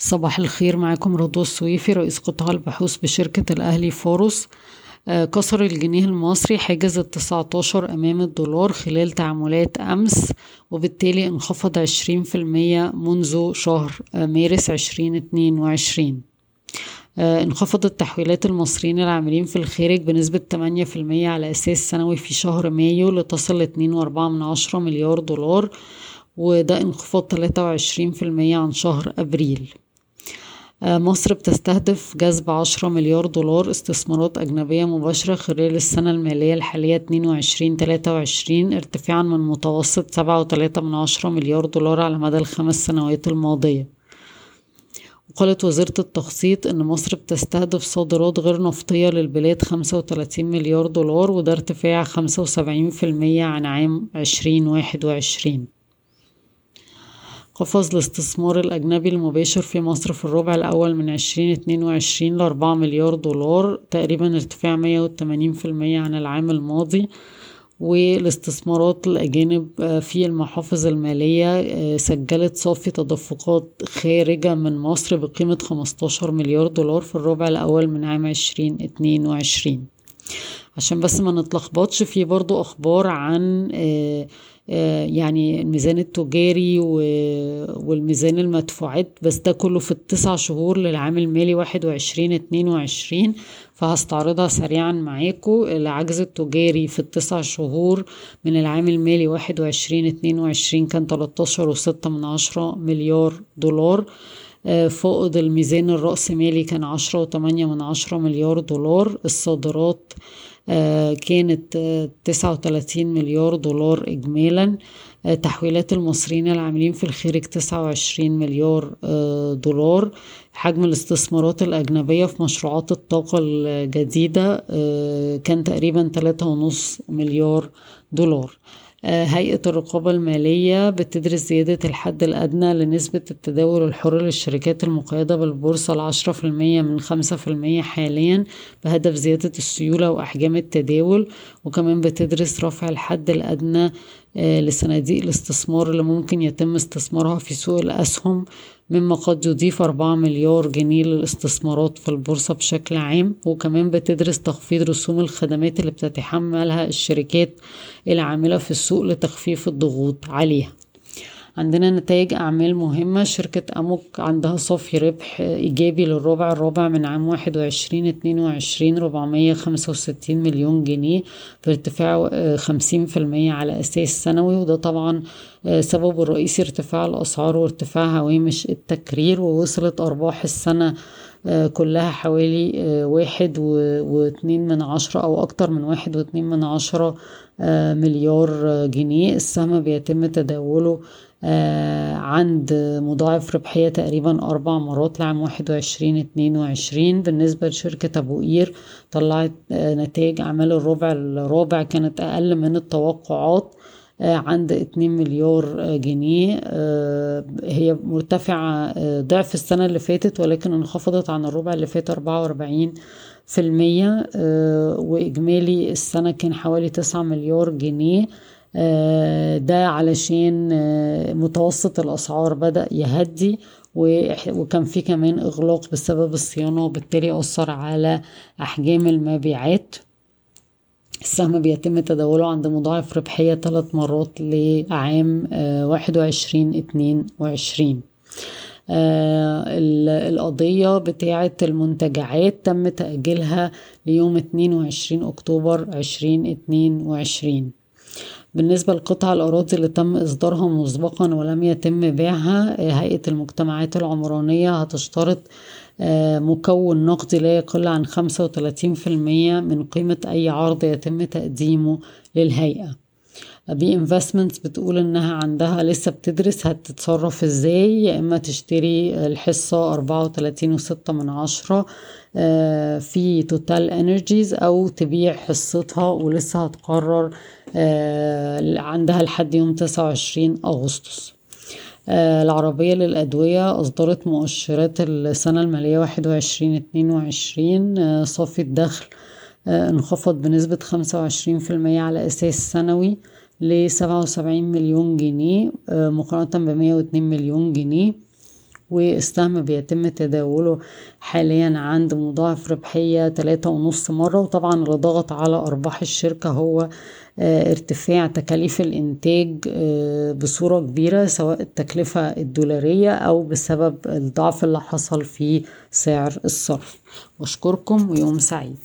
صباح الخير معاكم رضوى السويفي رئيس قطاع البحوث بشركة الأهلي فاروس كسر الجنيه المصري حاجز التسعتاشر أمام الدولار خلال تعاملات أمس وبالتالي انخفض عشرين في المية منذ شهر مارس عشرين اتنين وعشرين. انخفضت تحويلات المصريين العاملين في الخارج بنسبة تمانية في المية على أساس سنوي في شهر مايو لتصل من عشرة مليار دولار وده انخفاض تلاتة وعشرين في المية عن شهر أبريل. مصر بتستهدف جذب عشرة مليار دولار استثمارات أجنبية مباشرة خلال السنة المالية الحالية اتنين وعشرين تلاتة وعشرين ارتفاعا من متوسط سبعة وتلاتة من عشرة مليار دولار على مدى الخمس سنوات الماضية. وقالت وزيرة التخطيط إن مصر بتستهدف صادرات غير نفطية للبلاد خمسة وتلاتين مليار دولار وده ارتفاع خمسة وسبعين في المية عن عام عشرين واحد وعشرين. قفز الاستثمار الأجنبي المباشر في مصر في الربع الأول من عشرين اتنين وعشرين لأربعة مليار دولار تقريبا ارتفاع مية وتمانين في المية عن العام الماضي والاستثمارات الأجانب في المحافظ المالية سجلت صافي تدفقات خارجة من مصر بقيمة خمستاشر مليار دولار في الربع الأول من عام عشرين اتنين وعشرين. عشان بس ما نتلخبطش في برضو أخبار عن يعني الميزان التجاري والميزان المدفوعات بس ده كله في التسع شهور للعام المالي واحد وعشرين اتنين وعشرين فهستعرضها سريعا معاكم العجز التجاري في التسع شهور من العام المالي واحد وعشرين اتنين وعشرين كان تلاتاشر وستة من عشرة مليار دولار. فائض الميزان الرأسمالي كان عشرة وتمانية من عشرة مليار دولار. الصادرات كانت تسعة وتلاتين مليار دولار إجمالا. تحويلات المصريين العاملين في الخارج تسعة وعشرين مليار دولار. حجم الاستثمارات الأجنبية في مشروعات الطاقة الجديدة كان تقريبا تلاتة ونص مليار دولار. هيئة الرقابة المالية بتدرس زيادة الحد الأدنى لنسبة التداول الحر للشركات المقيدة بالبورصة العشرة في المية من خمسة في المية حاليا بهدف زيادة السيولة وأحجام التداول وكمان بتدرس رفع الحد الأدنى لصناديق الاستثمار اللي ممكن يتم استثمارها في سوق الأسهم مما قد يضيف أربعة مليار جنيه للاستثمارات في البورصة بشكل عام وكمان بتدرس تخفيض رسوم الخدمات اللي بتتحملها الشركات العاملة في السوق لتخفيف الضغوط عليها. عندنا نتائج أعمال مهمة. شركة أموك عندها صافي ربح إيجابي للربع الرابع من عام واحد وعشرين اتنين وعشرين ربعمية خمسة وستين مليون جنيه في ارتفاع خمسين في المية على أساس سنوي. وده طبعا سببه الرئيسي ارتفاع الأسعار وارتفاع هوامش التكرير. ووصلت أرباح السنة كلها حوالي واحد واتنين من عشرة أو أكتر من واحد واتنين من عشرة مليار جنيه. السهم بيتم تداوله عند مضاعف ربحية تقريبا أربع مرات لعام واحد وعشرين اتنين وعشرين. بالنسبة لشركة أبو قير طلعت نتائج أعمال الربع الرابع كانت أقل من التوقعات عند اتنين مليار جنيه. هي مرتفعة ضعف السنة اللي فاتت ولكن انخفضت عن الربع اللي فات أربعة وأربعين في المية. وإجمالي السنة كان حوالي تسعة مليار جنيه. ده علشان متوسط الأسعار بدأ يهدي وكان في كمان إغلاق بسبب الصيانة وبالتالي أثر على أحجام المبيعات. السهم بيتم تداوله عند مضاعف ربحية ثلاث مرات لعام واحد وعشرين اتنين وعشرين. القضية بتاعة المنتجعات تم تأجيلها ليوم اتنين وعشرين أكتوبر عشرين اتنين وعشرين. بالنسبة لقطع الأراضي اللي تم إصدارها مسبقا ولم يتم بيعها هيئة المجتمعات العمرانية هتشترط مكون نقدي لا يقل عن خمسة وتلاتين في المية من قيمة أي عرض يتم تقديمه للهيئة. بي انفستمنت بتقول إنها عندها لسه بتدرس هتتصرف إزاي يا إما تشتري الحصة أربعة وتلاتين وستة من عشرة في توتال انرجيز أو تبيع حصتها ولسه هتقرر عندها لحد يوم تسعة وعشرين أغسطس. العربية للأدوية أصدرت مؤشرات السنة المالية واحد وعشرين اتنين وعشرين صافي الدخل انخفض بنسبة خمسة وعشرين في المية على أساس سنوي لسبعة وسبعين مليون جنيه مقارنة بمية واتنين مليون جنيه. والسهم بيتم تداوله حاليا عند مضاعف ربحية تلاتة ونص مرة. وطبعا اللي ضغط على أرباح الشركة هو ارتفاع تكاليف الإنتاج بصورة كبيرة سواء التكلفة الدولارية أو بسبب الضعف اللي حصل في سعر الصرف. بشكركم ويوم سعيد.